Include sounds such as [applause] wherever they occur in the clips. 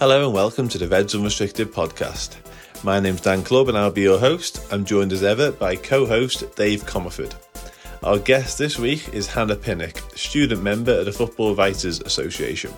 Hello and welcome to the Reds Unrestricted podcast. My name's Dan Clubbe and I'll be your host. I'm joined as ever by co host Dave Comerford. Our guest this week is Hannah Pinnock, student member of the Football Writers Association.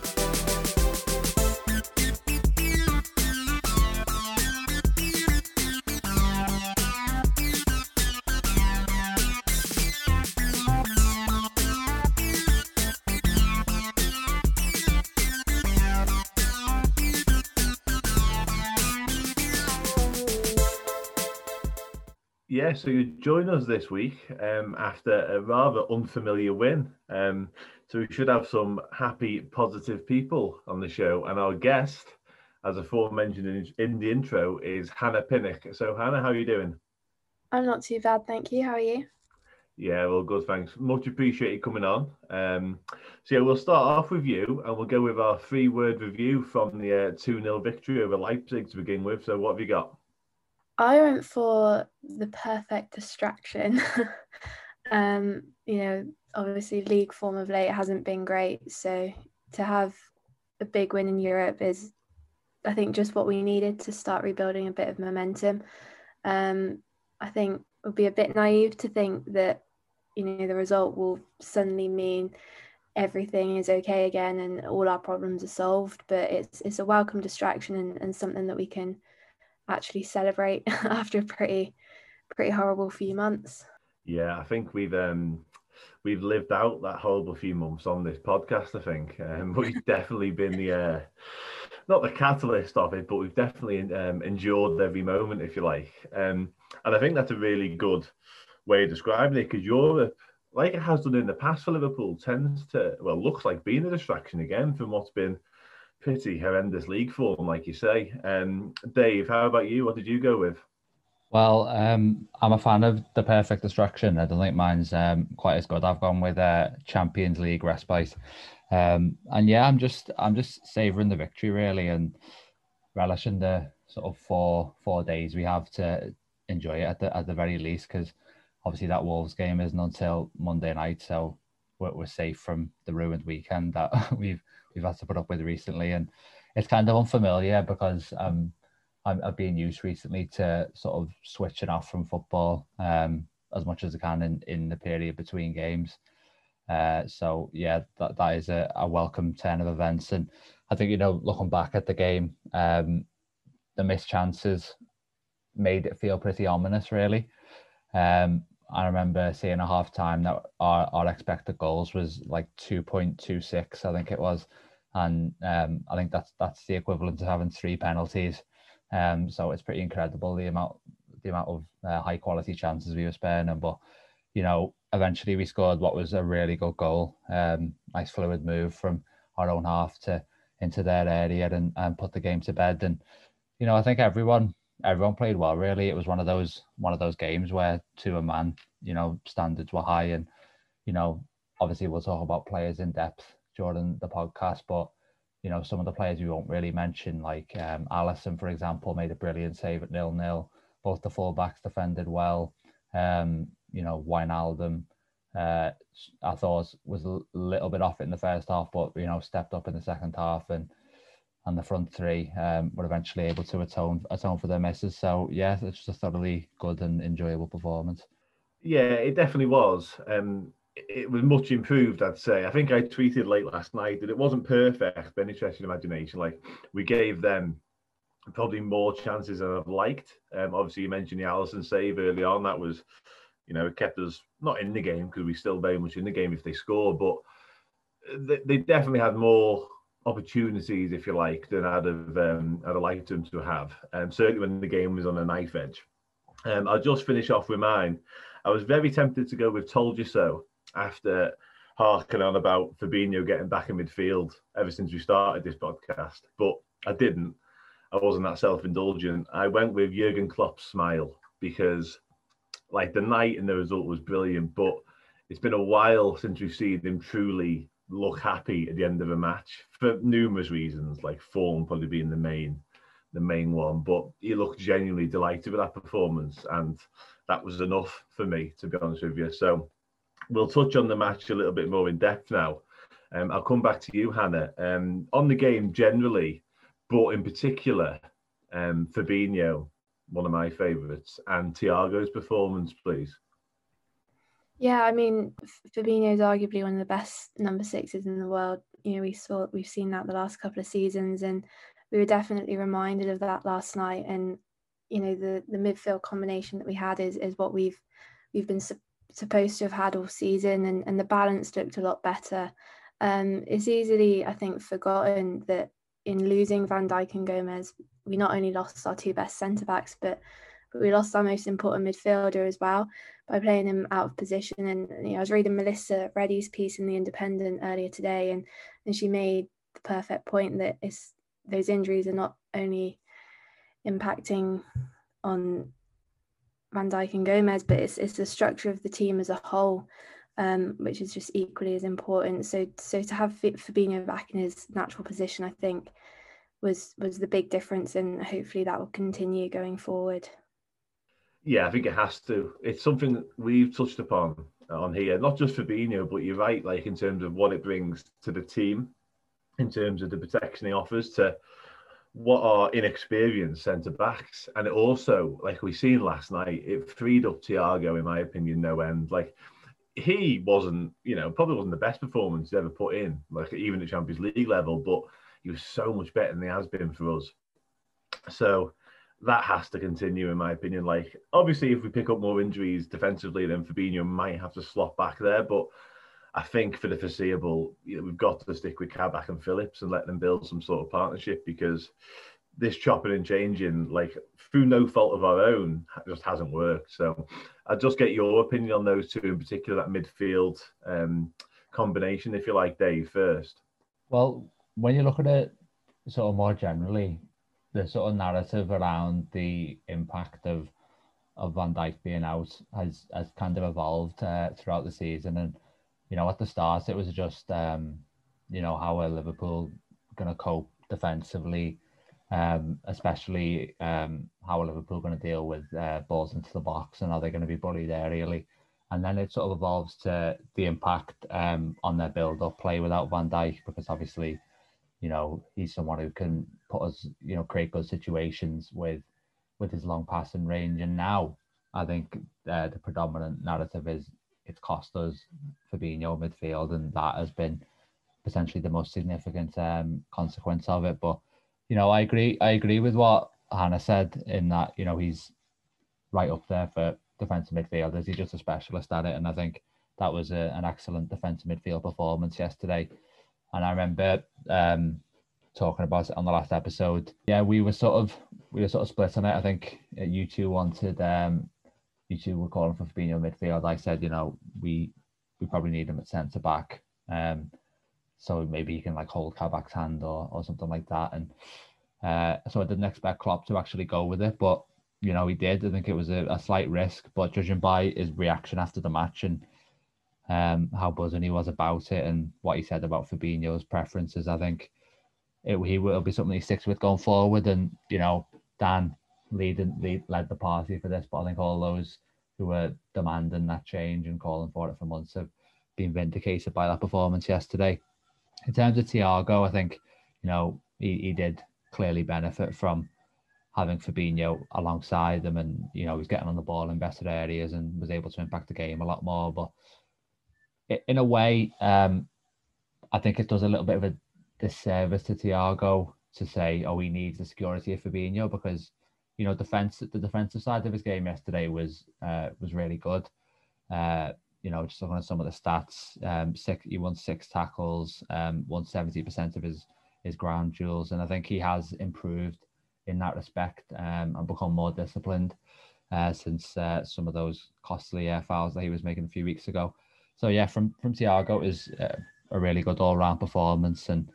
Yeah, so you join us this week um, after a rather unfamiliar win. Um, so we should have some happy, positive people on the show. And our guest, as aforementioned in, in the intro, is Hannah Pinnock. So Hannah, how are you doing? I'm not too bad, thank you. How are you? Yeah, well, good. Thanks. Much appreciated coming on. Um, so yeah, we'll start off with you, and we'll go with our three-word review from the uh, two 0 victory over Leipzig to begin with. So, what have you got? I went for the perfect distraction. [laughs] um, you know, obviously league form of late hasn't been great, so to have a big win in Europe is, I think, just what we needed to start rebuilding a bit of momentum. Um, I think it would be a bit naive to think that you know the result will suddenly mean everything is okay again and all our problems are solved. But it's it's a welcome distraction and, and something that we can actually celebrate [laughs] after a pretty pretty horrible few months. Yeah, I think we've um we've lived out that horrible few months on this podcast. I think um, [laughs] we've definitely been the uh, not the catalyst of it, but we've definitely um, endured every moment, if you like. Um, and I think that's a really good way of describing it because Europe, like it has done in the past for Liverpool, tends to well looks like being a distraction again from what's been pretty horrendous league form, like you say. Um, Dave, how about you? What did you go with? Well, um, I'm a fan of the perfect distraction. I don't think mine's um, quite as good. I've gone with a Champions League respite, um, and yeah, I'm just I'm just savouring the victory really and relishing the sort of four four days we have to enjoy it at the at the very least because obviously that Wolves game isn't until Monday night, so we're, we're safe from the ruined weekend that [laughs] we've we've had to put up with recently, and it's kind of unfamiliar because um, I'm, I've been used recently to sort of switching off from football um, as much as I can in, in the period between games. Uh, so yeah, that, that is a, a welcome turn of events, and I think you know looking back at the game, um, the missed chances made it feel pretty ominous, really. Um, I remember seeing a half time that our, our expected goals was like 2.26, I think it was. And um, I think that's that's the equivalent to having three penalties. Um, so it's pretty incredible the amount the amount of uh, high quality chances we were sparing them. But you know, eventually we scored what was a really good goal. Um, nice fluid move from our own half to into their area and, and put the game to bed. And you know, I think everyone everyone played well. Really, it was one of those one of those games where to a man, you know, standards were high, and you know, obviously we'll talk about players in depth during the podcast, but you know, some of the players we won't really mention, like um, Alisson, for example, made a brilliant save at nil nil. Both the fullbacks defended well. Um, you know, Wijnaldum, uh, I thought was a little bit off in the first half, but you know, stepped up in the second half and and the front three um, were eventually able to atone atone for their misses. So yeah, it's just a thoroughly good and enjoyable performance. Yeah, it definitely was. Um, it was much improved, I'd say. I think I tweeted late last night that it wasn't perfect, but interesting imagination. Like we gave them probably more chances than I've liked. Um, obviously, you mentioned the Alisson save early on. That was, you know, it kept us not in the game because we still very much in the game if they score, but they, they definitely had more opportunities, if you like, than I'd have um, I'd have liked them to have. Um, certainly when the game was on a knife edge. Um, I'll just finish off with mine. I was very tempted to go with "Told You So" after harking on about Fabinho getting back in midfield ever since we started this podcast, but I didn't. I wasn't that self-indulgent. I went with Jurgen Klopp's smile because, like, the night and the result was brilliant, but it's been a while since we've seen him truly look happy at the end of a match for numerous reasons, like form probably being the main the main one. But he looked genuinely delighted with that performance, and that was enough for me, to be honest with you. So we'll touch on the match a little bit more in depth now. Um, I'll come back to you, Hannah. Um, on the game generally, but in particular, um, Fabinho, one of my favourites, and Thiago's performance, please. Yeah, I mean, Fabinho is arguably one of the best number sixes in the world. You know, we saw we've seen that the last couple of seasons, and we were definitely reminded of that last night. And you know, the the midfield combination that we had is is what we've we've been su- supposed to have had all season, and and the balance looked a lot better. Um, it's easily, I think, forgotten that in losing Van Dijk and Gomez, we not only lost our two best centre backs, but but we lost our most important midfielder as well by playing him out of position. And you know, I was reading Melissa Reddy's piece in the Independent earlier today, and and she made the perfect point that it's those injuries are not only impacting on Van Dijk and Gomez, but it's it's the structure of the team as a whole, um, which is just equally as important. So so to have Fabinho back in his natural position, I think, was was the big difference, and hopefully that will continue going forward. Yeah, I think it has to. It's something we've touched upon uh, on here, not just Fabinho, but you're right, like in terms of what it brings to the team, in terms of the protection he offers to what are inexperienced centre backs, and it also, like we seen last night, it freed up Thiago, in my opinion, no end. Like he wasn't, you know, probably wasn't the best performance he ever put in, like even at Champions League level, but he was so much better than he has been for us. So that has to continue, in my opinion. Like obviously, if we pick up more injuries defensively, then Fabinho might have to slot back there, but I think for the foreseeable, you know, we've got to stick with Kabak and Phillips and let them build some sort of partnership because this chopping and changing, like through no fault of our own, just hasn't worked. So I'd just get your opinion on those two, in particular that midfield um, combination, if you like, Dave, first. Well, when you look at it sort of more generally, the sort of narrative around the impact of of Van Dijk being out has has kind of evolved uh, throughout the season and you know, at the start, it was just, um, you know, how are Liverpool going to cope defensively, um, especially um, how are Liverpool going to deal with uh, balls into the box and are they going to be bullied aerially? And then it sort of evolves to the impact um, on their build-up play without Van Dijk because obviously, you know, he's someone who can put us, you know, create good situations with with his long passing range. And now I think uh, the predominant narrative is it's cost us Fabinho midfield, and that has been potentially the most significant um, consequence of it. But you know, I agree. I agree with what Hannah said in that you know he's right up there for defensive midfielders. He's just a specialist at it, and I think that was a, an excellent defensive midfield performance yesterday. And I remember um, talking about it on the last episode. Yeah, we were sort of we were sort of split on it. I think you two wanted um, you two were calling for Fabinho midfield. I said, you know, we we probably need him at centre back. Um, so maybe he can like hold Kabak's hand or or something like that. And uh, so I didn't expect Klopp to actually go with it, but you know he did. I think it was a, a slight risk, but judging by his reaction after the match and um, how buzzing he was about it and what he said about Fabinho's preferences, I think it he will be something he sticks with going forward. And you know, Dan leading lead, led the party for this, but I think all those who were demanding that change and calling for it for months have been vindicated by that performance yesterday. In terms of Thiago, I think you know he, he did clearly benefit from having Fabinho alongside them, and you know he's getting on the ball in better areas and was able to impact the game a lot more. But in a way, um, I think it does a little bit of a disservice to Thiago to say, "Oh, he needs the security of Fabinho," because you know, defense the defensive side of his game yesterday was uh, was really good. Uh, you know, just looking at some of the stats, um, six he won six tackles, um, won seventy percent of his his ground duels, and I think he has improved in that respect um, and become more disciplined uh, since uh, some of those costly uh, fouls that he was making a few weeks ago. So yeah, from from Thiago is uh, a really good all round performance and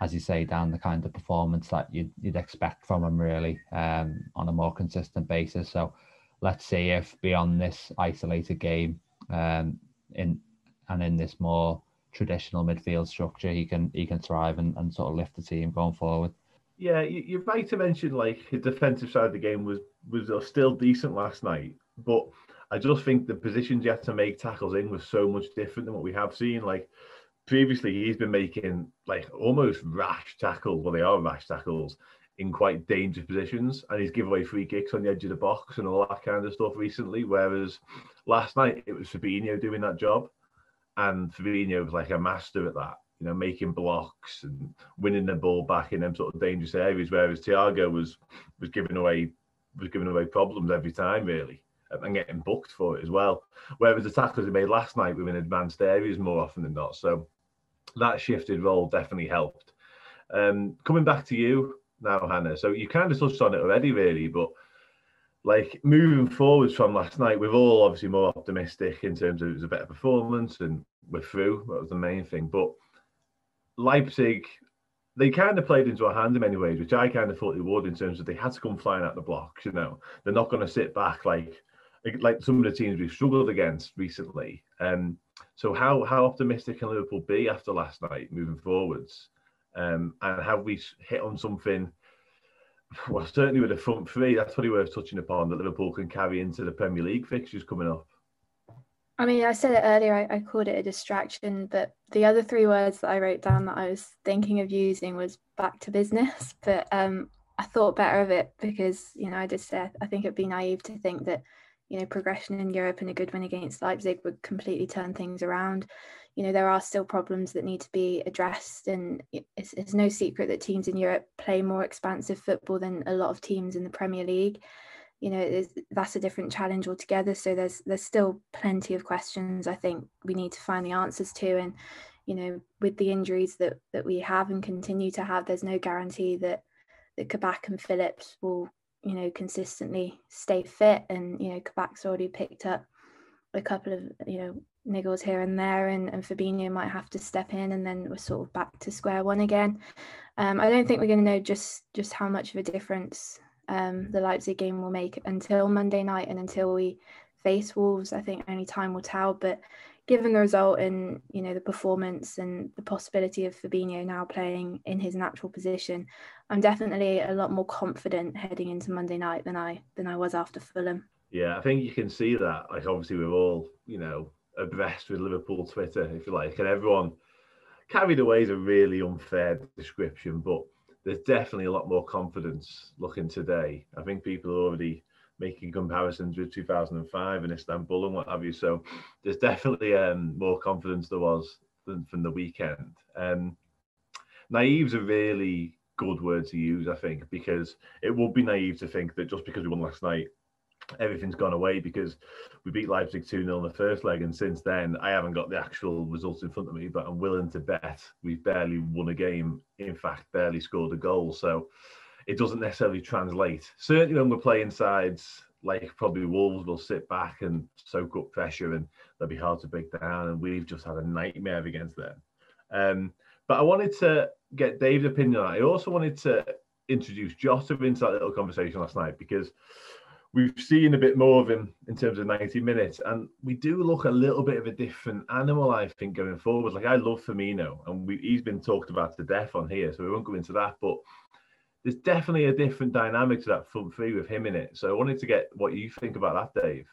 as you say, Dan, the kind of performance that you'd, you'd expect from him really um, on a more consistent basis. So let's see if beyond this isolated game um, in and in this more traditional midfield structure, he can he can thrive and, and sort of lift the team going forward. Yeah, you're right to mention like his defensive side of the game was was still decent last night, but I just think the positions you had to make tackles in was so much different than what we have seen. Like previously he's been making like almost rash tackles. Well, they are rash tackles in quite dangerous positions, and he's given away free kicks on the edge of the box and all that kind of stuff recently. Whereas last night it was Fabinho doing that job, and Fabinho was like a master at that. You know, making blocks and winning the ball back in them sort of dangerous areas. Whereas Thiago was was giving away was giving away problems every time, really, and getting booked for it as well. Whereas the tackles he made last night were in advanced areas more often than not. So that shifted role definitely helped. Um, coming back to you now, Hannah. So you kind of touched on it already, really, but like moving forwards from last night, we're all obviously more optimistic in terms of it was a better performance and we're through. That was the main thing. But Leipzig, they kind of played into our hand in many ways, which I kind of thought they would in terms of they had to come flying out the blocks. You know, they're not going to sit back like like some of the teams we've struggled against recently. Um, so how how optimistic can Liverpool be after last night moving forwards? Um, and have we hit on something? Well, certainly with the front three, that's probably worth touching upon that Liverpool can carry into the Premier League fixtures coming up. I mean, I said it earlier, I, I, called it a distraction, but the other three words that I wrote down that I was thinking of using was back to business. [laughs] But um, I thought better of it because, you know, I just said I think it'd be naive to think that, you know, progression in Europe and a good win against Leipzig would completely turn things around. You know, there are still problems that need to be addressed, and it's, it's no secret that teams in Europe play more expansive football than a lot of teams in the Premier League you know that's a different challenge altogether so there's there's still plenty of questions i think we need to find the answers to and you know with the injuries that that we have and continue to have there's no guarantee that that Kabak and Phillips will you know consistently stay fit and you know Kabak's already picked up a couple of you know niggles here and there and, and Fabinho might have to step in and then we're sort of back to square one again um, I don't think we're going to know just just how much of a difference um, the Leipzig game will make until Monday night and until we face Wolves. I think only time will tell. But given the result and you know the performance and the possibility of Fabinho now playing in his natural position, I'm definitely a lot more confident heading into Monday night than I than I was after Fulham. Yeah, I think you can see that. Like obviously we're all you know abreast with Liverpool Twitter, if you like, and everyone carried away is a really unfair description, but there's definitely a lot more confidence looking today. I think people are already making comparisons with 2005 in Istanbul and what have you. So there's definitely um, more confidence there was than from the weekend. Um, naive's a really good word to use, I think, because it would be naive to think that just because we won last night, everything's gone away because we beat Leipzig 2 0 in the first leg. And since then, I haven't got the actual results in front of me, but I'm willing to bet we've barely won a game. In fact, barely scored a goal. So it doesn't necessarily translate. Certainly, when we're playing sides like probably Wolves will sit back and soak up pressure and they'll be hard to break down. And we've just had a nightmare against them. Um, but I wanted to get Dave's opinion on. I also wanted to introduce Jota into that little conversation last night because we've seen a bit more of him in terms of 90 minutes, and we do look a little bit of a different animal, I think, going forward. Like I love Firmino, and we, he's been talked about to death on here, so we won't go into that. But there's definitely a different dynamic to that front three with him in it. So I wanted to get what you think about that, Dave.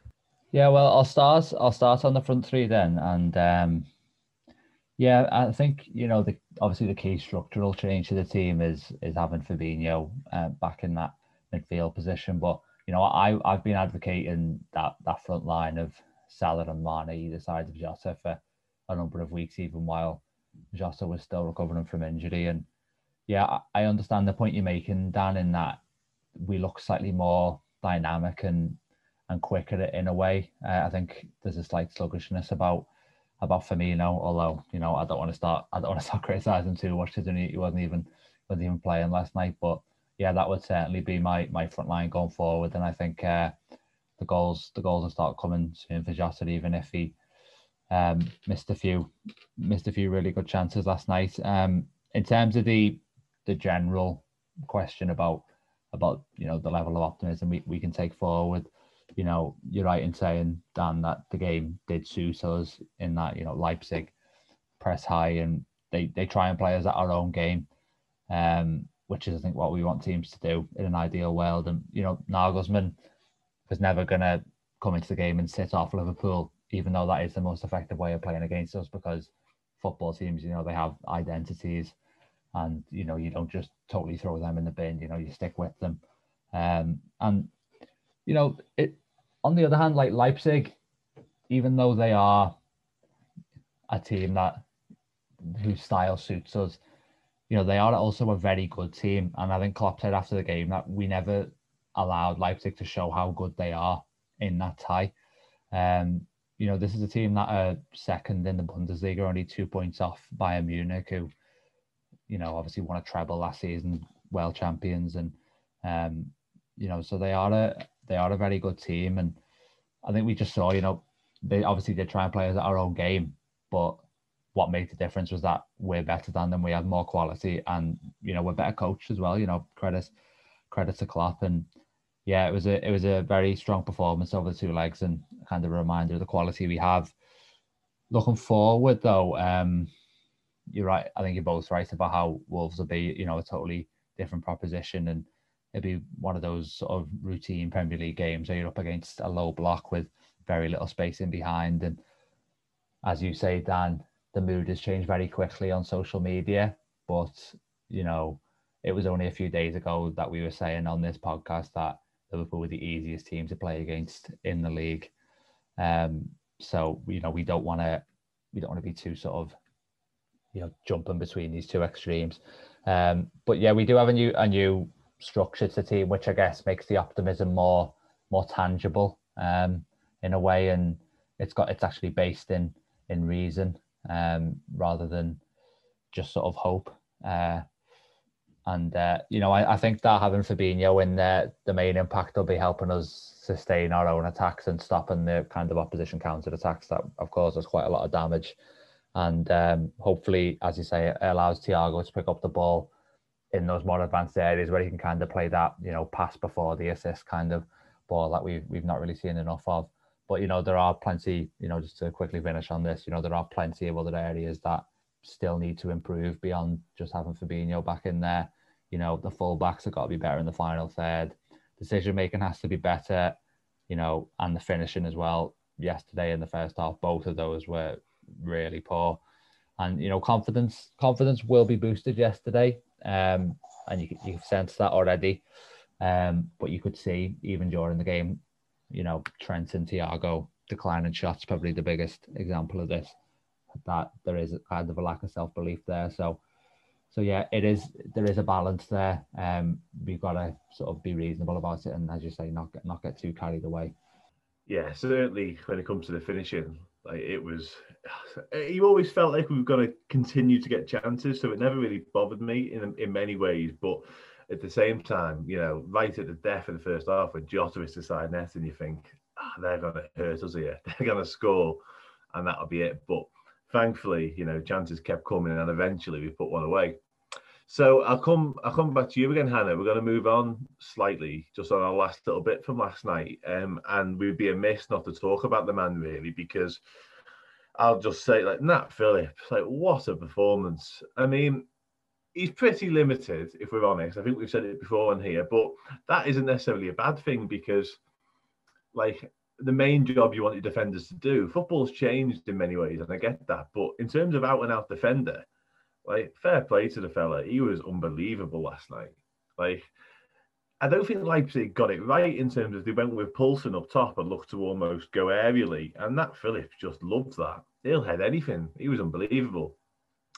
Yeah, well, I'll start. I'll start on the front three then, and um, yeah, I think you know the obviously the key structural change to the team is is having Fabinho uh, back in that midfield position, but you know, I I've been advocating that that front line of Salah and Mane either side of Jota for a number of weeks, even while Jota was still recovering from injury. And yeah, I understand the point you're making, Dan, in that we look slightly more dynamic and and quicker in a way. Uh, I think there's a slight sluggishness about about Firmino, although you know I don't want to start I don't want to [laughs] start criticizing too much because he wasn't even wasn't even playing last night, but yeah, that would certainly be my my front line going forward. And I think uh, the goals the goals will start coming soon for Jota, even if he um, missed a few missed a few really good chances last night. Um, in terms of the the general question about about you know the level of optimism we, we can take forward. You know, you're right in saying Dan that the game did suit us in that you know Leipzig press high and they they try and play us at our own game. Um, which is I think what we want teams to do in an ideal world. And you know, Nagelsmann was never to come into the game and sit off Liverpool, even though that is the most effective way of playing against us because football teams, you know, they have identities, and you know, you don't just totally throw them in the bin. You know, you stick with them, um, and you know, it. On the other hand, like Leipzig, even though they are a team that whose style suits us, you know, they are also a very good team. And I think Klopp said after the game that we never allowed Leipzig to show how good they are in that tie. Um, you know, this is a team that are second in the Bundesliga, only two points off Bayern Munich, who, you know, obviously won a treble last season, world champions, and um, you know, so they are a they are a very good team, and I think we just saw, you know, they obviously did try and play our own game, but what made the difference was that we're better than them. We had more quality, and you know, we're better coached as well. You know, credit credit to Klopp, and yeah, it was a it was a very strong performance over the two legs and kind of a reminder of the quality we have. Looking forward though, um, you're right. I think you're both right about how Wolves will be, you know, a totally different proposition and it'd be one of those sort of routine Premier League games where you're up against a low block with very little space in behind. And as you say, Dan, the mood has changed very quickly on social media. But, you know, it was only a few days ago that we were saying on this podcast that Liverpool were the easiest team to play against in the league. Um, so you know we don't want to we don't want to be too sort of you know jumping between these two extremes. Um, but yeah, we do have a new a new structure to team, which I guess makes the optimism more more tangible um, in a way, and it's got it's actually based in in reason um, rather than just sort of hope. Uh, and uh, you know, I, I think that having Fabinho in there, the main impact will be helping us sustain our own attacks and stopping the kind of opposition counter attacks that have caused us quite a lot of damage. And um, hopefully, as you say, it allows Thiago to pick up the ball in those more advanced areas where he can kind of play that, you know, pass before the assist kind of ball that we've we've not really seen enough of. But you know, there are plenty, you know, just to quickly finish on this, you know, there are plenty of other areas that still need to improve beyond just having Fabinho back in there. You know, the fullbacks have got to be better in the final third. Decision making has to be better, you know, and the finishing as well. Yesterday in the first half, both of those were really poor. And you know, confidence confidence will be boosted yesterday. Um, and you you've sensed that already. Um, but you could see even during the game, you know, Trent and Thiago declining shots, probably the biggest example of this that there is kind of a lack of self belief there. So, so yeah, it is there is a balance there. Um, we've got to sort of be reasonable about it, and as you say, not get not get too carried away. Yeah, certainly when it comes to the finishing, like it was, [sighs] you always felt like we were going to continue to get chances, so it never really bothered me in in many ways, but. At the same time, you know, right at the death of the first half, when Jota is side net, and you think oh, they're going to hurt us here, [laughs] they're going to score, and that'll be it. But thankfully, you know, chances kept coming, and eventually we put one away. So I'll come. I'll come back to you again, Hannah. We're going to move on slightly, just on our last little bit from last night, um, and we'd be amiss not to talk about the man really, because I'll just say, like Nat Phillips, like what a performance! I mean, he's pretty limited, if we're honest. I think we've said it before on here, but that isn't necessarily a bad thing because, like, the main job you want your defenders to do. Football's changed in many ways, and I get that. But in terms of out and out defender, like fair play to the fella. He was unbelievable last night. Like I don't think Leipzig got it right in terms of they went with Poulsen up top and looked to almost go aerially. And Nat Phillips just loved that. He'll head anything. He was unbelievable.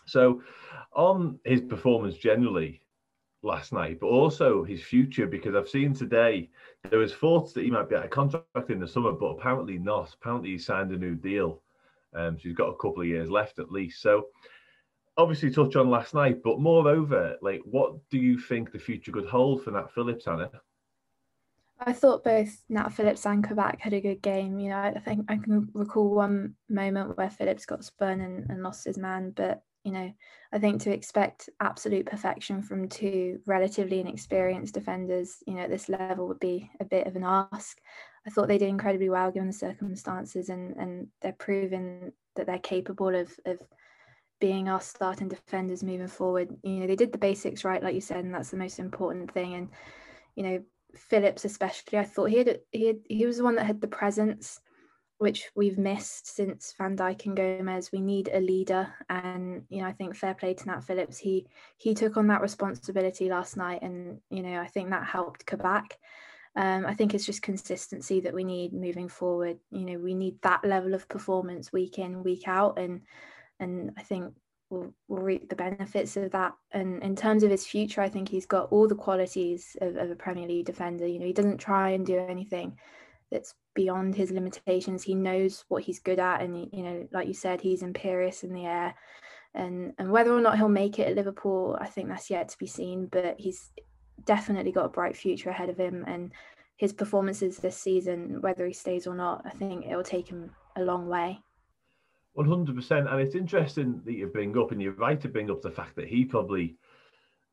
So on his performance generally, last night, but also his future because I've seen today there was thoughts that he might be out of contract in the summer, but apparently not. Apparently he signed a new deal, um, so he's got a couple of years left at least. So obviously touch on last night, but moreover, like what do you think the future could hold for Nat Phillips, Hannah? I thought both Nat Phillips and Kabak had a good game. You know, I think I can recall one moment where Phillips got spun and, and lost his man, but you know, I think to expect absolute perfection from two relatively inexperienced defenders, you know, at this level would be a bit of an ask. I thought they did incredibly well given the circumstances, and and they're proving that they're capable of of being our starting defenders moving forward. You know, they did the basics right, like you said, and that's the most important thing. And you know, Phillips especially, I thought he had he had, he was the one that had the presence which we've missed since Van Dijk and Gomez. We need a leader, and you know I think fair play to Nat Phillips. He he took on that responsibility last night, and you know I think that helped Kabak. Um, I think it's just consistency that we need moving forward. You know we need that level of performance week in week out, and and I think we'll, we'll reap the benefits of that. And in terms of his future, I think he's got all the qualities of, of a Premier League defender. You know he doesn't try and do anything that's beyond his limitations. He knows what he's good at, and you know, like you said, he's imperious in the air. And and whether or not he'll make it at Liverpool, I think that's yet to be seen. But he's definitely got a bright future ahead of him, and his performances this season, whether he stays or not, I think it will take him a long way. One hundred percent, and it's interesting that you bring up, and you're right to bring up the fact that he probably,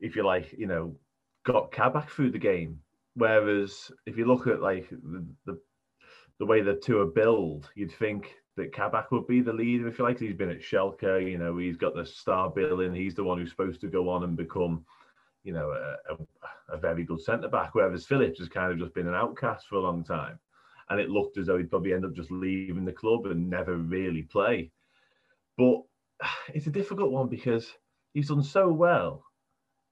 if you like, you know, got Kabak through the game. Whereas if you look at like the, the the way the two are built, you'd think that Kabak would be the leader, if you like. He's been at Schalke, you know, he's got the star billing. He's the one who's supposed to go on and become, you know, a, a, a very good centre back. Whereas Phillips has kind of just been an outcast for a long time. And it looked as though he'd probably end up just leaving the club and never really play. But [sighs] it's a difficult one because he's done so well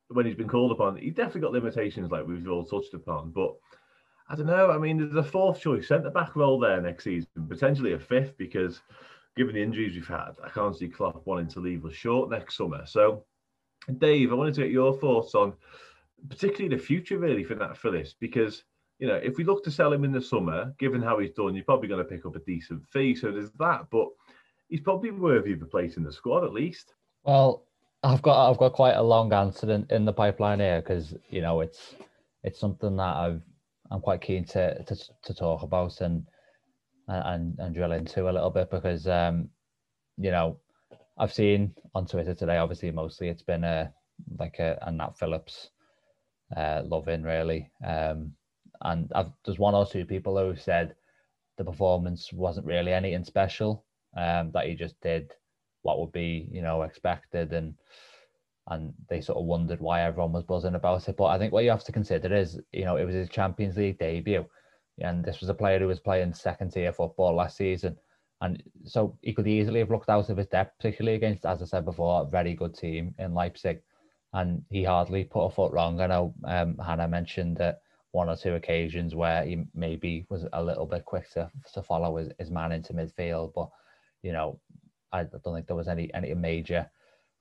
when he's been called upon. He's definitely got limitations like we've all touched upon, but I don't know. I mean, there's a fourth choice centre back role there next season, potentially a fifth, because given the injuries we've had, I can't see Klopp wanting to leave us short next summer. So, Dave, I wanted to get your thoughts on particularly the future, really, for Nat Phillips, because you know, if we look to sell him in the summer, given how he's done, you're probably going to pick up a decent fee. So there's that, but he's probably worthy of a place in the squad at least. Well, I've got I've got quite a long answer in, in the pipeline here because you know it's it's something that I've I'm quite keen to to, to talk about and and and drill into a little bit because um you know I've seen on Twitter today obviously mostly it's been a like a, a Nat Phillips uh loving really um and I've there's one or two people who said the performance wasn't really anything special um that he just did what would be you know expected and and they sort of wondered why everyone was buzzing about it. But I think what you have to consider is, you know, it was his Champions League debut, and this was a player who was playing second tier football last season, and so he could easily have looked out of his depth, particularly against, as I said before, a very good team in Leipzig, and he hardly put a foot wrong. I know um, Hannah mentioned that one or two occasions where he maybe was a little bit quick to to follow his, his man into midfield, but you know, I don't think there was any any major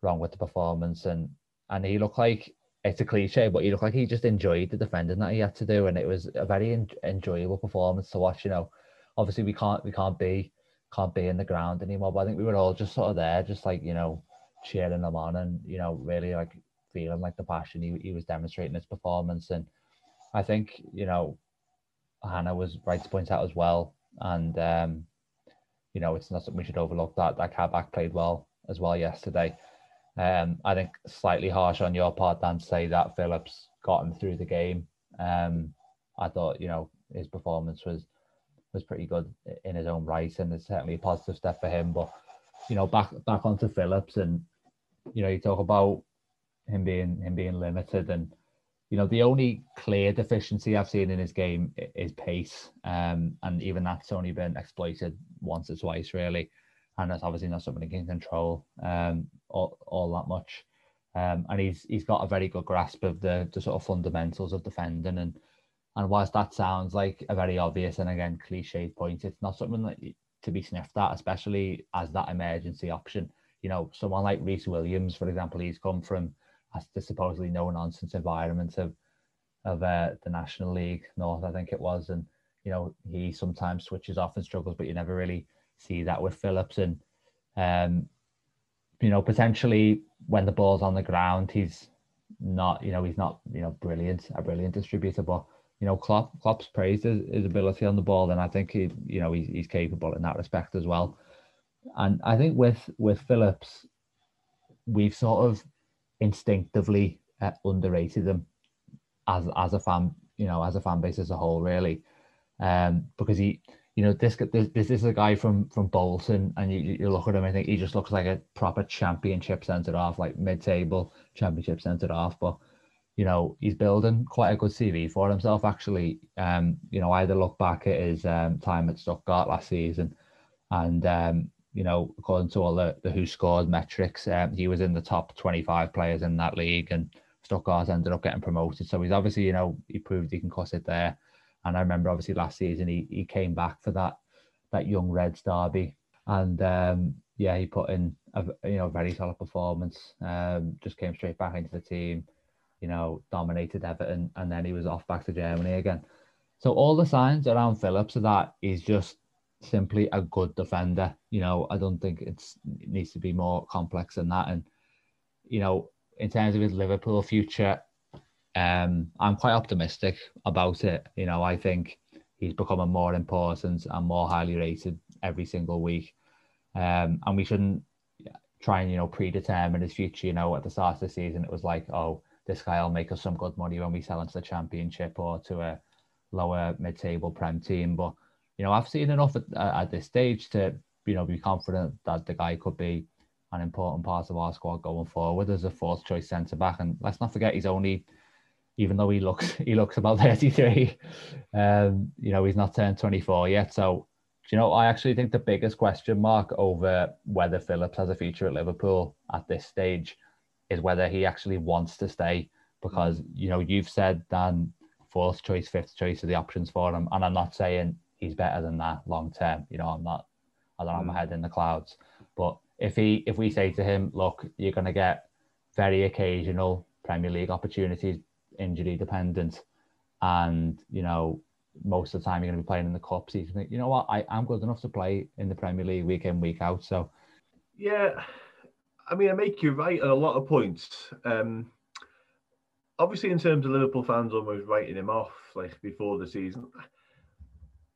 wrong with the performance, and and he looked like it's a cliche, but he looked like he just enjoyed the defending that he had to do, and it was a very en- enjoyable performance to watch. You know, obviously we can't we can't be can't be in the ground anymore, but I think we were all just sort of there, just like you know, cheering him on, and you know, really like feeling like the passion he, he was demonstrating his performance, and I think you know, Hannah was right to point out as well, and um, you know, it's not something we should overlook that that Kabak played well as well yesterday. Um, I think slightly harsh on your part, Dan, to say that Phillips got him through the game. Um, I thought, you know, his performance was was pretty good in his own right, and it's certainly a positive step for him. But you know, back back onto Phillips, and you know, you talk about him being him being limited, and you know, the only clear deficiency I've seen in his game is pace, um, and even that's only been exploited once or twice, really and that's obviously not something he can control um, all, all that much. Um, and he's he's got a very good grasp of the, the sort of fundamentals of defending and and whilst that sounds like a very obvious and again cliched point, it's not something that to be sniffed at, especially as that emergency option. You know, someone like Rhys Williams, for example, he's come from the supposedly no nonsense environment of of uh, the National League North, I think it was, and you know he sometimes switches off and struggles, but you never really see that with Phillips. And um, you know potentially when the ball's on the ground he's not you know he's not you know brilliant a brilliant distributor but you know Klopp Klopp's praised his, his ability on the ball and I think he you know he's, he's capable in that respect as well. And I think with with Phillips we've sort of instinctively uh, underrated them as as a fan you know as a fan base as a whole really um because he you know, this this, this is a guy from from Bolton, and you, you look at him, I think he just looks like a proper championship centre half, like mid table championship centre half. But you know, he's building quite a good CV for himself. Actually, um, you know, I had a look back at his um, time at Stuttgart last season, and um, you know, according to all the, the WhoScored metrics, um, he was in the top 25 players in that league, and Stuttgart ended up getting promoted. So he's obviously, you know, he proved he can cuss it there. And I remember obviously last season he, he came back for that that young Reds derby, and um, yeah, he put in a you know very solid performance. Um, just came straight back into the team, you know, dominated Everton, and then he was off back to Germany again. So all the signs around Phillips are that he's just simply a good defender. You know, I don't think it's it needs to be more complex than that. And you know, in terms of his Liverpool future, um, I'm quite optimistic about it. You know, I think he's becoming more important and more highly rated every single week. Um, and we shouldn't try and you know predetermine his future. You know, at the start of the season, it was like, oh, this guy will make us some good money when we sell into the championship or to a lower mid-table prem team. But you know, I've seen enough at, at this stage to you know be confident that the guy could be an important part of our squad going forward as a fourth choice centre back. And let's not forget, he's only, even though he looks [laughs] he looks about 33, um, you know, he's not turned 24 yet. So, you know, I actually think the biggest question mark over whether Phillips has a future at Liverpool at this stage is whether he actually wants to stay. Because, you know, you've said, Dan, fourth choice, fifth choice are the options for him. And I'm not saying he's better than that long term. You know, I'm not, I don't have my mm. head in the clouds. But if he if we say to him, look, you're going to get very occasional Premier League opportunities, injury dependent, and you know most of the time you're going to be playing in the cups. He's think, you know what, I am good enough to play in the Premier League week in week out. So yeah, I mean, I make you right on a lot of points. Um, obviously, in terms of Liverpool fans almost writing him off like before the season.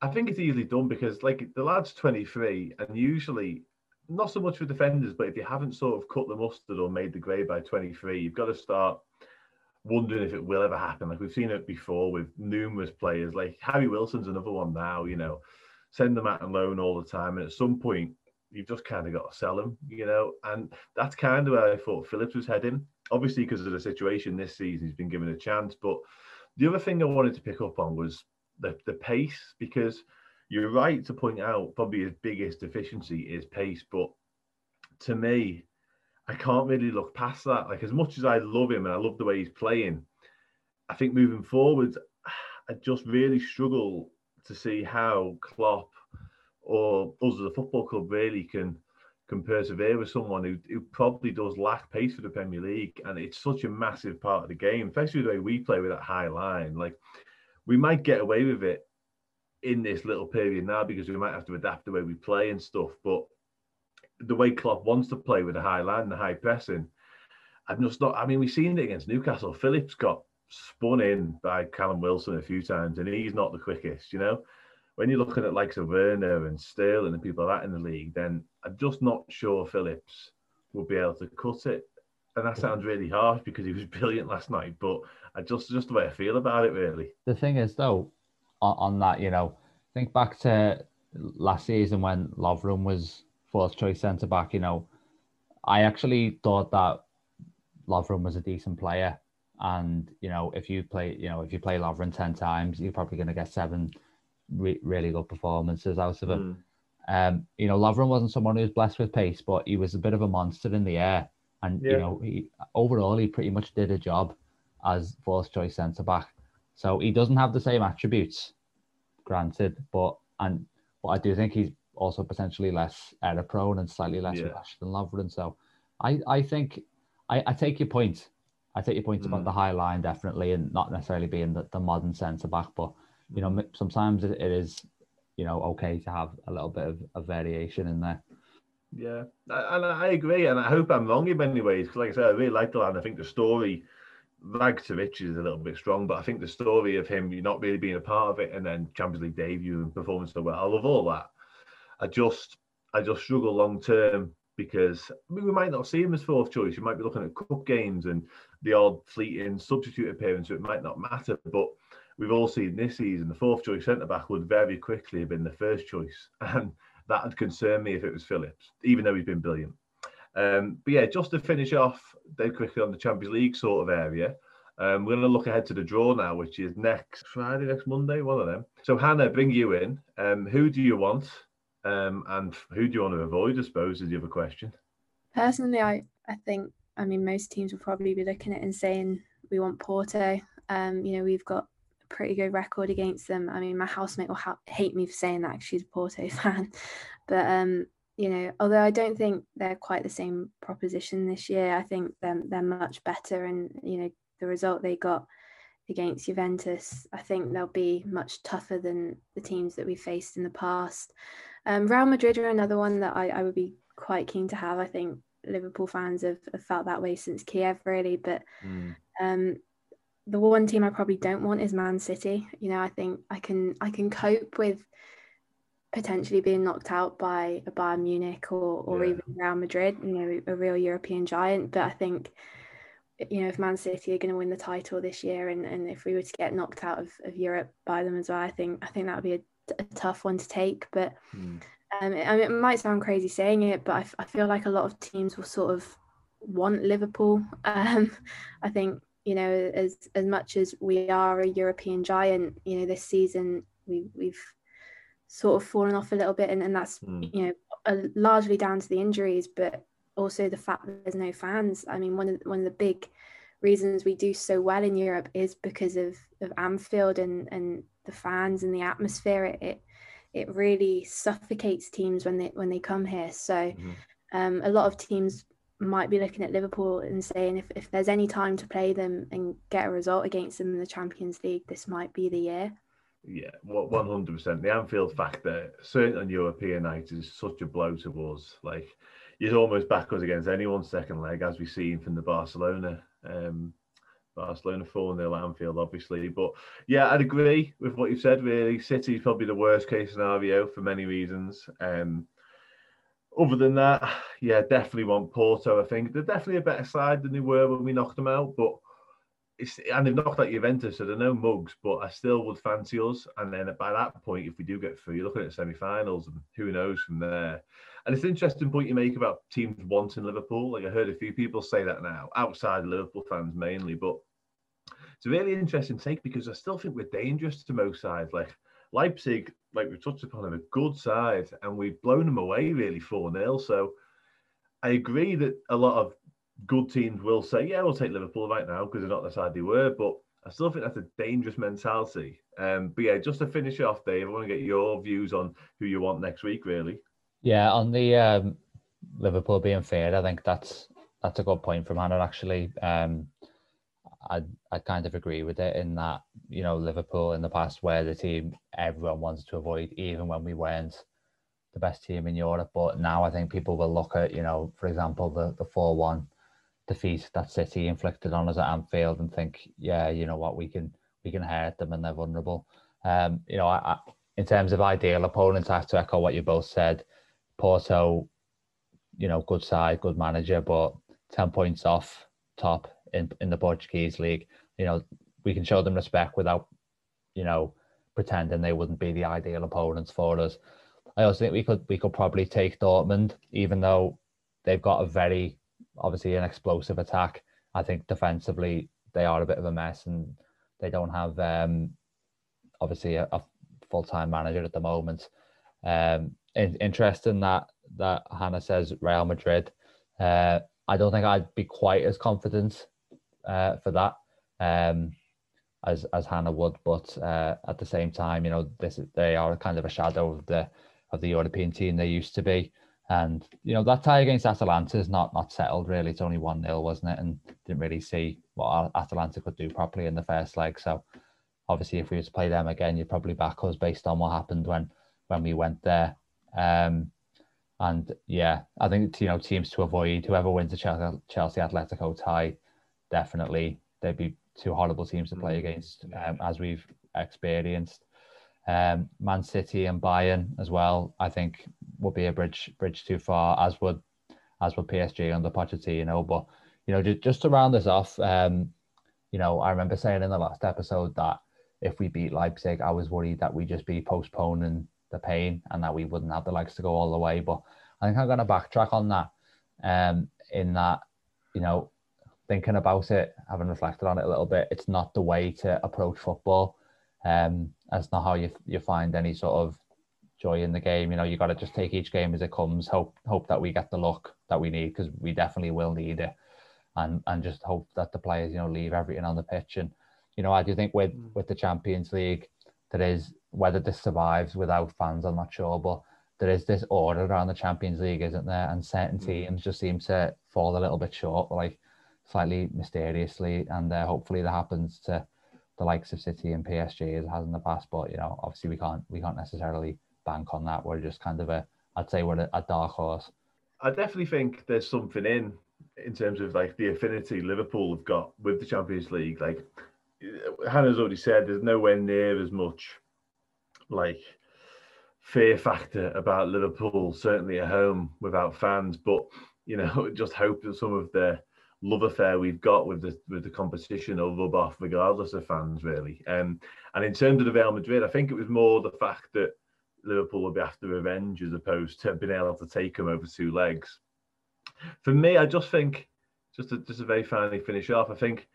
I think it's easily done because, like, the lad's 23, and usually not so much for defenders, but if you haven't sort of cut the mustard or made the grade by 23, you've got to start wondering if it will ever happen. Like we've seen it before with numerous players, like Harry Wilson's another one now, you know, send them out on loan all the time. And at some point, you've just kind of got to sell them, you know, and that's kind of where I thought Phillips was heading. Obviously, because of the situation this season, he's been given a chance. But the other thing I wanted to pick up on was the, the pace, because you're right to point out probably his biggest deficiency is pace, but to me, I can't really look past that. Like as much as I love him and I love the way he's playing, I think moving forward, I just really struggle to see how Klopp or us as a football club really can can persevere with someone who, who probably does lack pace for the Premier League. And it's such a massive part of the game, especially the way we play with that high line. Like we might get away with it in this little period now because we might have to adapt the way we play and stuff. But the way Klopp wants to play with the high line, the high pressing, I'm just not. I mean, we've seen it against Newcastle. Phillips got spun in by Callum Wilson a few times, and he's not the quickest. You know, when you're looking at likes of Werner and Sterling and people like that in the league, then I'm just not sure Phillips will be able to cut it. And that sounds really harsh because he was [laughs] brilliant last night, but I just just the way I feel about it, really. The thing is, though, on, on that. You know, think back to last season when Lovren was fourth choice centre back. You know, I actually thought that Lovren was a decent player, and you know, if you play, you know, if you play Lovren ten times, you're probably going to get seven re- really good performances out of him. Mm. Um, you know, Lovren wasn't someone who was blessed with pace, but he was a bit of a monster in the air. And yeah. you know, he overall he pretty much did a job as fourth choice centre back. So he doesn't have the same attributes, granted, but and but I do think he's also potentially less error prone and slightly less yeah. rash than Lovren. So I I think I, I take your point. I take your point mm. about the high line definitely, and not necessarily being the, the modern centre back, but you know mm. sometimes it, it is you know okay to have a little bit of a variation in there. Yeah, and I agree, and I hope I'm wrong in many ways. Because, like I said, I really like the line. I think the story rag to riches is a little bit strong, but I think the story of him not really being a part of it and then Champions League debut and performance so well, I love all that. I just I just struggle long term because I mean, we might not see him as fourth choice. You might be looking at cup games and the odd fleeting substitute appearance, so it might not matter. But we've all seen this season the fourth choice centre back would very quickly have been the first choice, [laughs] and that would concern me if it was Phillips, even though he's been brilliant. Um, but yeah, just to finish off, dead quickly on the Champions League sort of area. Um, we're going to look ahead to the draw now, which is next Friday, next Monday, one of them. So, Hannah, bring you in. Um, who do you want? Um, and who do you want to avoid, I suppose, is the other question. Personally, I, I think, I mean, most teams will probably be looking at and saying we want Porto. Um, you know, we've got pretty good record against them. I mean, my housemate will ha- hate me for saying that because she's a Porto [laughs] fan. But, um, you know, although I don't think they're quite the same proposition this year, I think they're, they're much better. And, you know, the result they got against Juventus, I think they'll be much tougher than the teams that we faced in the past. Um, Real Madrid are another one that I, I would be quite keen to have. I think Liverpool fans have, have felt that way since Kiev, really. But mm. um, the one team I probably don't want is Man City. You know, I think I can I can cope with potentially being knocked out by a Bayern Munich or or yeah. even Real Madrid. You know, a real European giant. But I think you know, if Man City are going to win the title this year, and, and if we were to get knocked out of, of Europe by them as well, I think I think that would be a, a tough one to take. But mm. um, I mean, it might sound crazy saying it, but I, I feel like a lot of teams will sort of want Liverpool. [laughs] Um, I think you know, as as much as we are a European giant, you know, this season we we've sort of fallen off a little bit, and, and that's mm. you know largely down to the injuries, but also the fact that there's no fans. I mean, one of the, one of the big reasons we do so well in Europe is because of of Anfield and and the fans and the atmosphere. It it, it really suffocates teams when they when they come here. So mm-hmm. um, a lot of teams might be looking at Liverpool and saying if, if there's any time to play them and get a result against them in the Champions League, this might be the year. Yeah, well, one hundred percent. The Anfield factor, certainly on European nights, is such a blow to us. Like he's almost backwards against anyone's second leg, as we've seen from the Barcelona. Um, Barcelona 4 0 Anfield, obviously. But yeah, I'd agree with what you've said, really. City's probably the worst case scenario for many reasons. Um, other than that, yeah, definitely want Porto. I think they're definitely a better side than they were when we knocked them out. But it's and they've knocked out Juventus, so they're no mugs. But I still would fancy us. And then by that point, if we do get through, you're looking at the semi-finals, and who knows from there. And it's an interesting point you make about teams wanting Liverpool. Like I heard a few people say that now, outside Liverpool fans mainly, but it's a really interesting take because I still think we're dangerous to most sides. Like Leipzig, like we've touched upon, are a good side, and we've blown them away really 4 0. So I agree that a lot of good teams will say, yeah, we'll take Liverpool right now because they're not the side they were. But I still think that's a dangerous mentality. Um, but yeah, just to finish off, Dave, I want to get your views on who you want next week, really. Yeah, on the um, Liverpool being fair, I think that's that's a good point from Hannah. Actually, um, I I kind of agree with it in that you know Liverpool in the past were the team everyone wanted to avoid, even when we weren't the best team in Europe. But now I think people will look at you know, for example, the the four one defeat that City inflicted on us at Anfield and think, yeah, you know what, we can we can hurt them and they're vulnerable. Um, you know, I, I, in terms of ideal opponents, I have to echo what you both said. Porto, you know, good side, good manager, but 10 points off top in, in the Portuguese league. You know, we can show them respect without, you know, pretending they wouldn't be the ideal opponents for us. I also think we could we could probably take Dortmund, even though they've got a very obviously an explosive attack. I think defensively they are a bit of a mess and they don't have um, obviously a, a full time manager at the moment. Um, in, interesting that that Hannah says Real Madrid. Uh, I don't think I'd be quite as confident uh, for that um, as as Hannah would, but uh, at the same time, you know, this they are kind of a shadow of the of the European team they used to be. And you know that tie against Atalanta is not not settled really. It's only one 0 wasn't it? And didn't really see what Atalanta could do properly in the first leg. So obviously, if we were to play them again, you'd probably back us based on what happened when when we went there. Um, and yeah, I think you know teams to avoid whoever wins the Chelsea, Chelsea Atletico tie, definitely they'd be two horrible teams to play mm. against, um, as we've experienced. Um, Man City and Bayern as well, I think would be a bridge bridge too far, as would as would PSG under Pochettino. But you know, just, just to round this off, um, you know, I remember saying in the last episode that if we beat Leipzig, I was worried that we'd just be postponing the pain and that we wouldn't have the legs to go all the way. But I think I'm going to backtrack on that. Um, in that, you know, thinking about it, having reflected on it a little bit, it's not the way to approach football. Um, that's not how you you find any sort of joy in the game. You know, you got to just take each game as it comes. Hope hope that we get the luck that we need because we definitely will need it, and and just hope that the players you know leave everything on the pitch. And you know, I do think with mm. with the Champions League, there is whether this survives without fans, I'm not sure, but there is this order around the Champions League, isn't there? And certain mm. teams just seem to fall a little bit short, like slightly mysteriously, and uh, hopefully that happens to the likes of City and PSG as it has in the past. But you know, obviously we can't we can't necessarily bank on that. We're just kind of a I'd say we're a, a dark horse. I definitely think there's something in in terms of like the affinity Liverpool have got with the Champions League. Like Hannah's already said, there's nowhere near as much like fear factor about Liverpool, certainly at home without fans. But you know, [laughs] just hope that some of the love affair we've got with the with the competition will rub off regardless of fans, really. Um, and in terms of the Real Madrid, I think it was more the fact that Liverpool will be after revenge as opposed to being able to take them over two legs. For me, I just think, just to, just to very finally finish off, I think,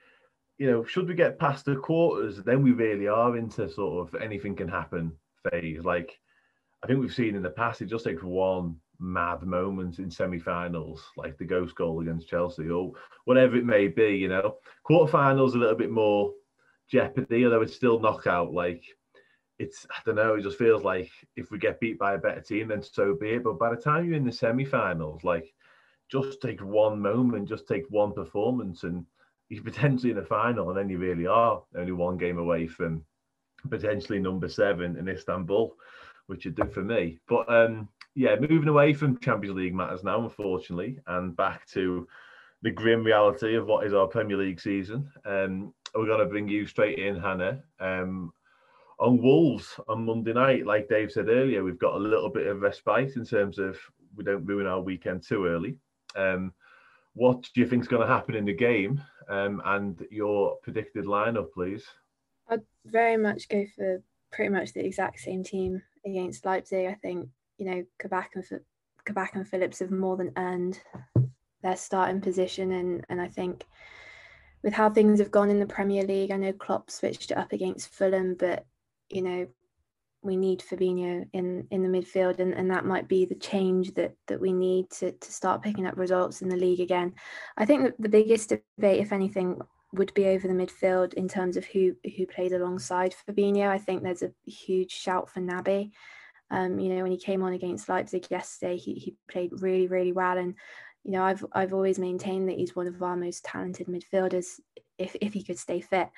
you know, should we get past the quarters, then we really are into sort of anything can happen phase. Like I think we've seen in the past, it just takes one mad moments in semi-finals, like the ghost goal against Chelsea or whatever it may be. You know, quarterfinals a little bit more jeopardy, although it's still knockout. Like it's I don't know, it just feels like if we get beat by a better team, then so be it. But by the time you're in the semi-finals, like just take one moment, just take one performance, and you're potentially in the final, and then you really are only one game away from potentially number seven in Istanbul, which would do for me. But um, yeah, moving away from Champions League matters now, unfortunately, and back to the grim reality of what is our Premier League season. Um, we're going to bring you straight in, Hannah. Um, on Wolves on Monday night, like Dave said earlier, we've got a little bit of respite in terms of we don't ruin our weekend too early. Um, what do you think is going to happen in the game um, and your predicted lineup, please? I'd very much go for pretty much the exact same team against Leipzig. I think you know Kabak and Kabak and Phillips have more than earned their starting position, and and I think with how things have gone in the Premier League, I know Klopp switched it up against Fulham, but you know, we need Fabinho in in the midfield, and, and that might be the change that that we need to to start picking up results in the league again. I think that the biggest debate, if anything, would be over the midfield in terms of who who played alongside Fabinho. I think there's a huge shout for Naby. Um, you know, when he came on against Leipzig yesterday, he, he played really, really well. And, you know, I've I've always maintained that he's one of our most talented midfielders if, if he could stay fit.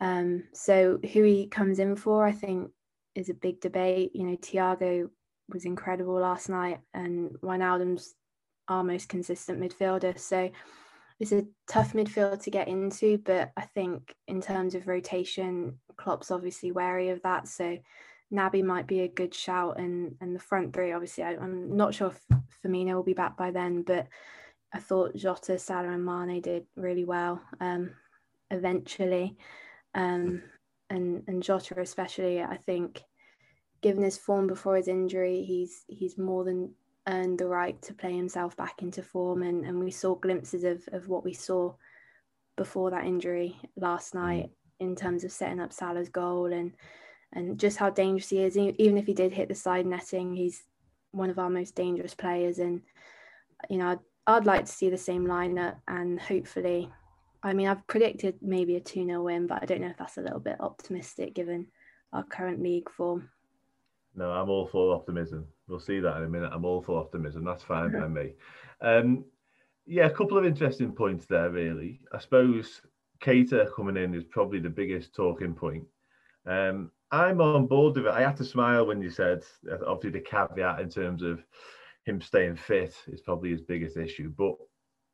Um, so who he comes in for, I think, is a big debate. You know, Thiago was incredible last night, and Wijnaldum's our most consistent midfielder. So it's a tough midfield to get into, but I think in terms of rotation, Klopp's obviously wary of that. So Naby might be a good shout, and and the front three, obviously, I, am not sure if Firmino will be back by then, but I thought Jota, Salah, and Mane did really well. Um, eventually, um, and and Jota especially, I think, given his form before his injury, he's he's more than earned the right to play himself back into form, and and we saw glimpses of of what we saw before that injury last night in terms of setting up Salah's goal and and just how dangerous he is. Even if he did hit the side netting, he's one of our most dangerous players. And you know, I'd, I'd like to see the same lineup, and hopefully I mean, I've predicted maybe a 2 0 win, but I don't know if that's a little bit optimistic given our current league form. No, I'm all for optimism. We'll see that in a minute. I'm all for optimism. That's fine by me. Um, yeah, a couple of interesting points there, really. I suppose Keita coming in is probably the biggest talking point. Um, I'm on board with it. I had to smile when you said, uh, obviously, the caveat in terms of him staying fit is probably his biggest issue. But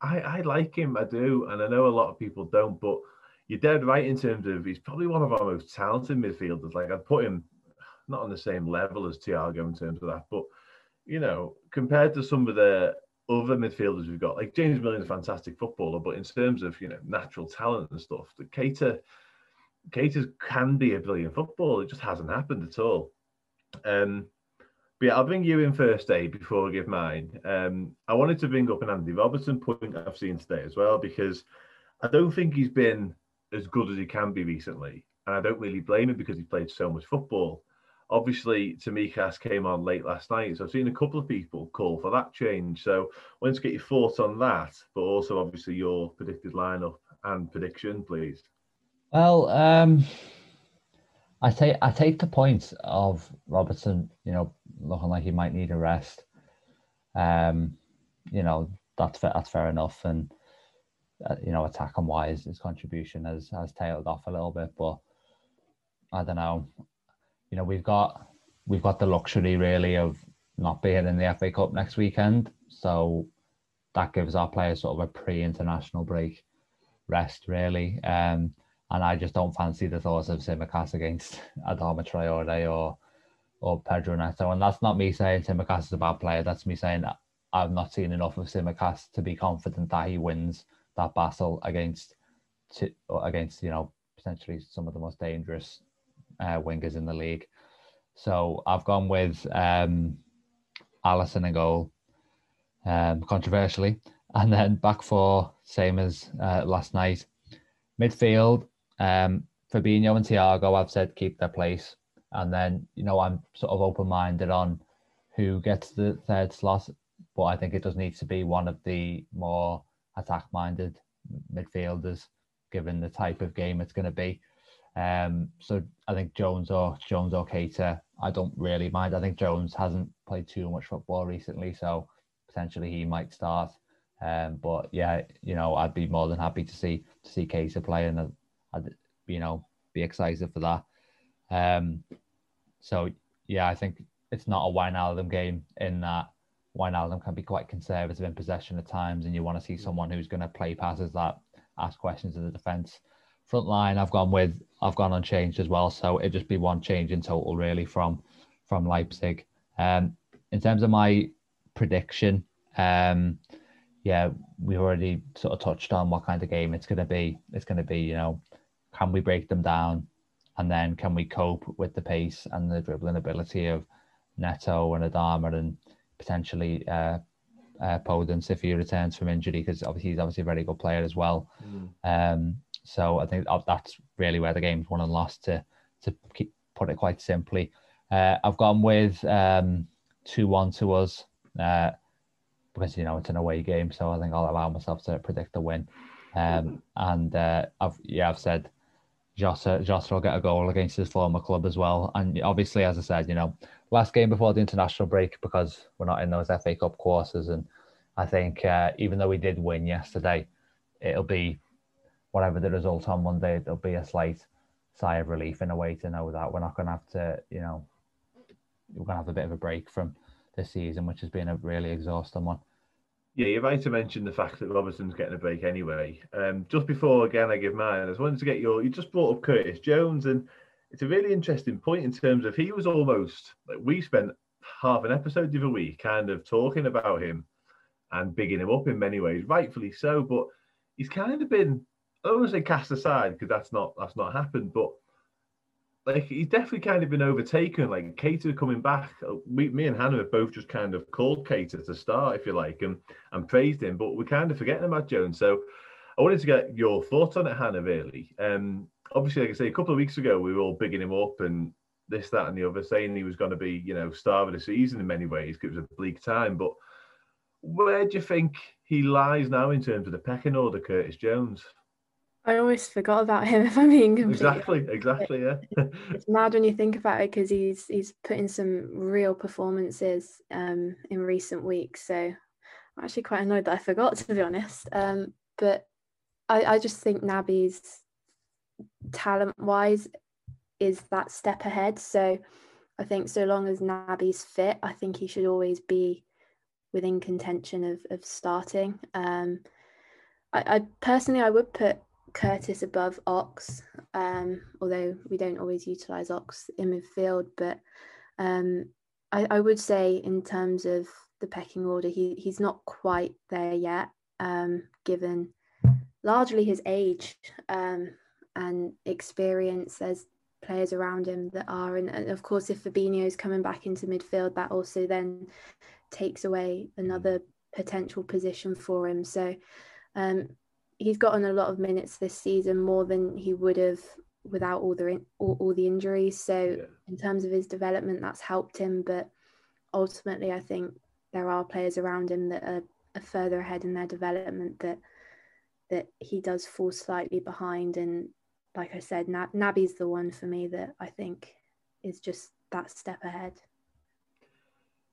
I, I like him, I do, and I know a lot of people don't, but you're dead right in terms of he's probably one of our most talented midfielders. Like I'd put him not on the same level as Thiago in terms of that, but you know, compared to some of the other midfielders we've got, like James Milner's a fantastic footballer, but in terms of you know natural talent and stuff, the Keita, Keita can be a brilliant footballer. It just hasn't happened at all. Um, but yeah, I'll bring you in first, Dave, before I give mine. Um, I wanted to bring up an Andy Robertson point I've seen today as well, because I don't think he's been as good as he can be recently, and I don't really blame him because he played so much football. Obviously, Tsimikas came on late last night, so I've seen a couple of people call for that change. So, I wanted to get your thoughts on that, but also obviously your predicted lineup and prediction, please. Well, um, I take I take the point of Robertson. You know, looking like he might need a rest. Um, you know that's that's fair enough, and uh, you know, attacking wise, his contribution has has tailed off a little bit, but I don't know. You know, we've got we've got the luxury really of not being in the FA Cup next weekend, so that gives our players sort of a pre-international break rest really. Um, and I just don't fancy the thoughts of Tsimikas against Adama Traore or or Pedro Neto. And that's not me saying Tsimikas is a bad player. That's me saying I've not seen enough of Tsimikas to be confident that he wins that battle against against you know potentially some of the most dangerous uh, wingers in the league. So I've gone with um, Alisson in goal, um, controversially, and then back four, same as uh, last night. Midfield, um, Fabinho and Thiago, I've said keep their place, and then you know I'm sort of open minded on who gets the third slot, but I think it does need to be one of the more attack minded midfielders, given the type of game it's going to be. Um, so I think Jones or Jones or Keita, I don't really mind. I think Jones hasn't played too much football recently, so potentially he might start. Um, but yeah, you know, I'd be more than happy to see to see Keita play, and I'd you know be excited for that. Um, so yeah, I think it's not a Wijnaldum game in that Wijnaldum can be quite conservative in possession at times, and you want to see someone who's going to play passes that ask questions of the defence. Front line, I've gone with I've gone unchanged as well, so it'd just be one change in total really from from Leipzig. Um, in terms of my prediction, um, yeah, we've already sort of touched on what kind of game it's going to be. It's going to be, you know, can we break them down, and then can we cope with the pace and the dribbling ability of Neto and Adama and potentially uh, uh, Podence if he returns from injury because obviously he's obviously a very good player as well. Mm. Um, so I think that's really where the game's won and lost to to keep, put it quite simply. Uh, I've gone with um, two one to us uh, because you know it's an away game, so I think I'll allow myself to predict the win. Um, and uh, I've yeah I've said Jota Jota will get a goal against his former club as well, and obviously as I said, you know last game before the international break because we're not in those FA Cup courses. And I think uh, even though we did win yesterday, it'll be whatever the result on Monday. It'll be a slight sigh of relief in a way to know that we're not going to have to, you know, we're going to have a bit of a break from this season, which has been a really exhausting one. Yeah, you're right to mention the fact that Robertson's getting a break anyway. Um, just before again I give mine, I just wanted to get your. You just brought up Curtis Jones, and it's a really interesting point in terms of he was almost like we spent half an episode the other week kind of talking about him and bigging him up in many ways, rightfully so. But he's kind of been I don't want to say cast aside because that's not that's not happened, but like he's definitely kind of been overtaken. Like Keita coming back, uh, we, me and Hannah have both just kind of called Keita to start, if you like, and and praised him, but we're kind of forgetting about Jones. So I wanted to get your thoughts on it, Hannah. Really, um, obviously, like I say, a couple of weeks ago, we were all bigging him up and this, that, and the other, saying he was going to be, you know, star of the season in many ways it was a bleak time. But where do you think he lies now in terms of the pecking order, Curtis Jones? I almost forgot about him. [laughs] If I'm being completely exactly, exactly, yeah. [laughs] it's mad when you think about it because he's he's put in some real performances um, in recent weeks. So I'm actually quite annoyed that I forgot to be honest. Um, but I, I just think Naby's talent wise is that step ahead. So I think so long as Naby's fit, I think he should always be within contention of, of starting. Um, I, I personally I would put Curtis above Ox, um, although we don't always utilise Ox in midfield. But um, I, I, would say in terms of the pecking order, he he's not quite there yet, um, given largely his age. Um, and experience. There's players around him that are, and, and of course, if Fabinho is coming back into midfield, that also then takes away another potential position for him. So, um, he's gotten a lot of minutes this season, more than he would have without all the all, all the injuries. So yeah. in terms of his development, that's helped him. But ultimately, I think there are players around him that are, are further ahead in their development that that he does fall slightly behind. And like I said, Naby's the one for me that I think is just that step ahead.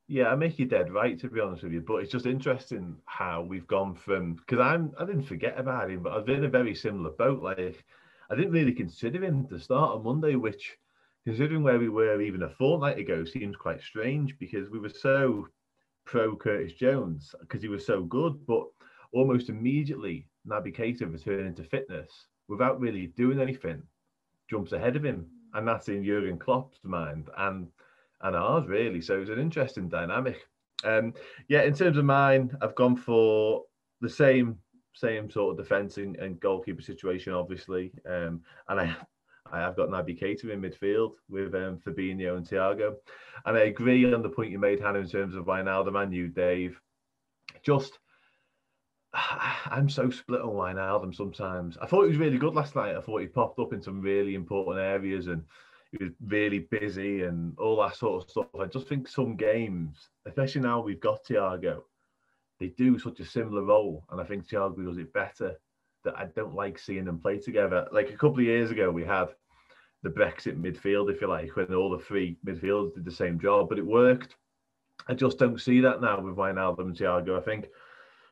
Yeah, I make you dead right to be honest with you, but it's just interesting how we've gone from because I'm I didn't forget about him, but I've been in a very similar boat. Like I didn't really consider him to start on Monday, which considering where we were even a fortnight ago seems quite strange because we were so pro Curtis Jones because he was so good, but almost immediately Naby Keita returning to fitness without really doing anything jumps ahead of him, and that's in Jurgen Klopp's mind and and ours really. So it's an interesting dynamic. Um, yeah, in terms of mine, I've gone for the same same sort of defence and, and goalkeeper situation, obviously, um, and I I have got Naby Keita in midfield with um, Fabinho and Thiago. And I agree on the point you made, Hannah, in terms of Wijnaldum and you, Dave. Just, [sighs] I'm so split on Wijnaldum sometimes. I thought he was really good last night. I thought he popped up in some really important areas and he was really busy and all that sort of stuff. I just think some games, especially now we've got Thiago, they do such a similar role. And I think Thiago does it better that I don't like seeing them play together. Like a couple of years ago, we had the Brexit midfield, if you like, when all the three midfielders did the same job, but it worked. I just don't see that now with Wijnaldum and Thiago. I think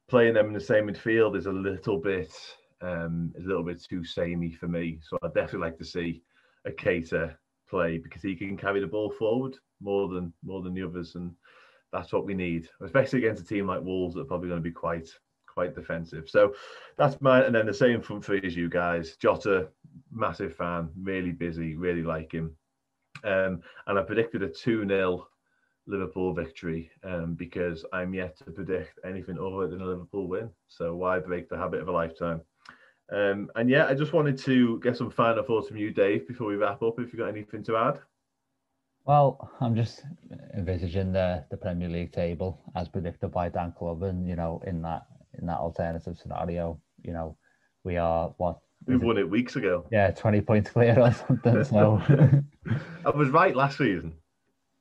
playing them in the same midfield is a little bit um, a little bit too samey for me. So I'd definitely like to see a Keita play because he can carry the ball forward more than more than the others, and that's what we need, especially against a team like Wolves that are probably going to be quite quite defensive. So that's mine. And then the same front three as you guys. Jota, massive fan, really busy, really like him. Um, and I predicted a 2 0 Liverpool victory um, because I'm yet to predict anything other than a Liverpool win. So why break the habit of a lifetime? Um, and yeah, I just wanted to get some final thoughts from you, Dave, before we wrap up. If you've got anything to add. Well, I'm just envisaging the, the Premier League table as predicted by Dan Clubman, you know, in that in that alternative scenario, you know, we are what we won it weeks ago. Yeah, twenty points clear or something. So [laughs] I was right last season.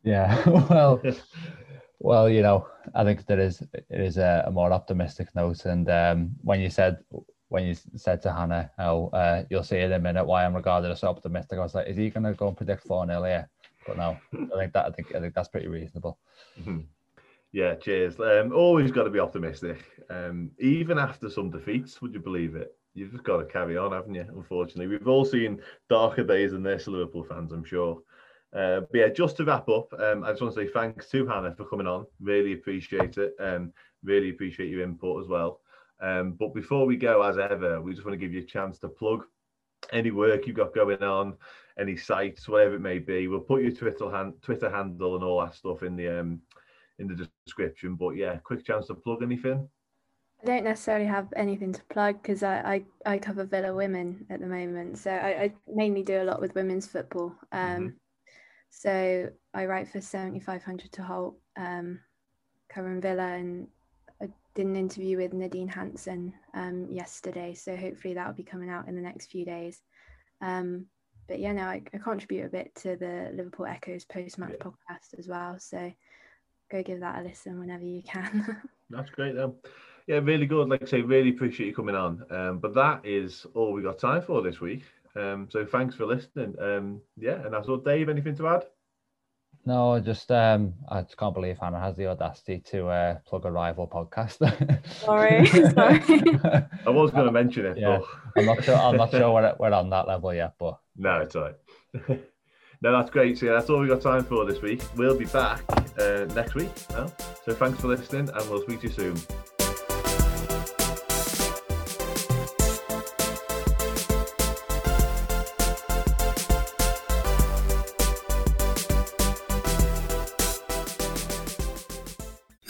Yeah, [laughs] well, well, you know, I think there is it is a, a more optimistic note. And um, when you said when you said to Hannah, "Oh, uh, you'll see in a minute why I'm regarded as optimistic," I was like, "Is he going to go and predict four 0 here?" But no, I think that I think I think that's pretty reasonable. Mm-hmm. Yeah, cheers. Um, always got to be optimistic. Um, even after some defeats, would you believe it? You've just got to carry on, haven't you? Unfortunately, we've all seen darker days than this, Liverpool fans, I'm sure. Uh, but yeah, just to wrap up, um, I just want to say thanks to Hannah for coming on. Really appreciate it. Um, really appreciate your input as well. Um, but before we go, as ever, we just want to give you a chance to plug any work you've got going on, any sites, whatever it may be. We'll put your Twitter, hand, Twitter handle and all that stuff in the um, in the description. But yeah, quick chance to plug anything. I don't necessarily have anything to plug because I, I, I cover Villa Women at the moment, so I, I mainly do a lot with women's football. Um, mm-hmm. So I write for seventy five hundred to Holte, um, covering Villa, and did an interview with Nadine Hanssen um, yesterday. So hopefully that will be coming out in the next few days. Um, but yeah, no, I, I, contribute a bit to the Liverpool Echo's post match yeah. podcast as well. So go give that a listen whenever you can. [laughs] That's great then. Yeah, really good. Like I say, really appreciate you coming on. Um, but that is all we got time for this week. Um, so thanks for listening. Um, yeah, and that's all. Dave, anything to add? No, just um, I just can't believe Hannah has the audacity to uh, plug a rival podcast. sorry, [laughs] sorry. I was going [laughs] to mention it. Yeah, but... I'm not sure. I'm not sure we're, [laughs] we're on that level yet, but no, it's all right. No, that's great. So yeah, that's all we got time for this week. We'll be back uh, next week. Now. So thanks for listening, and we'll speak to you soon.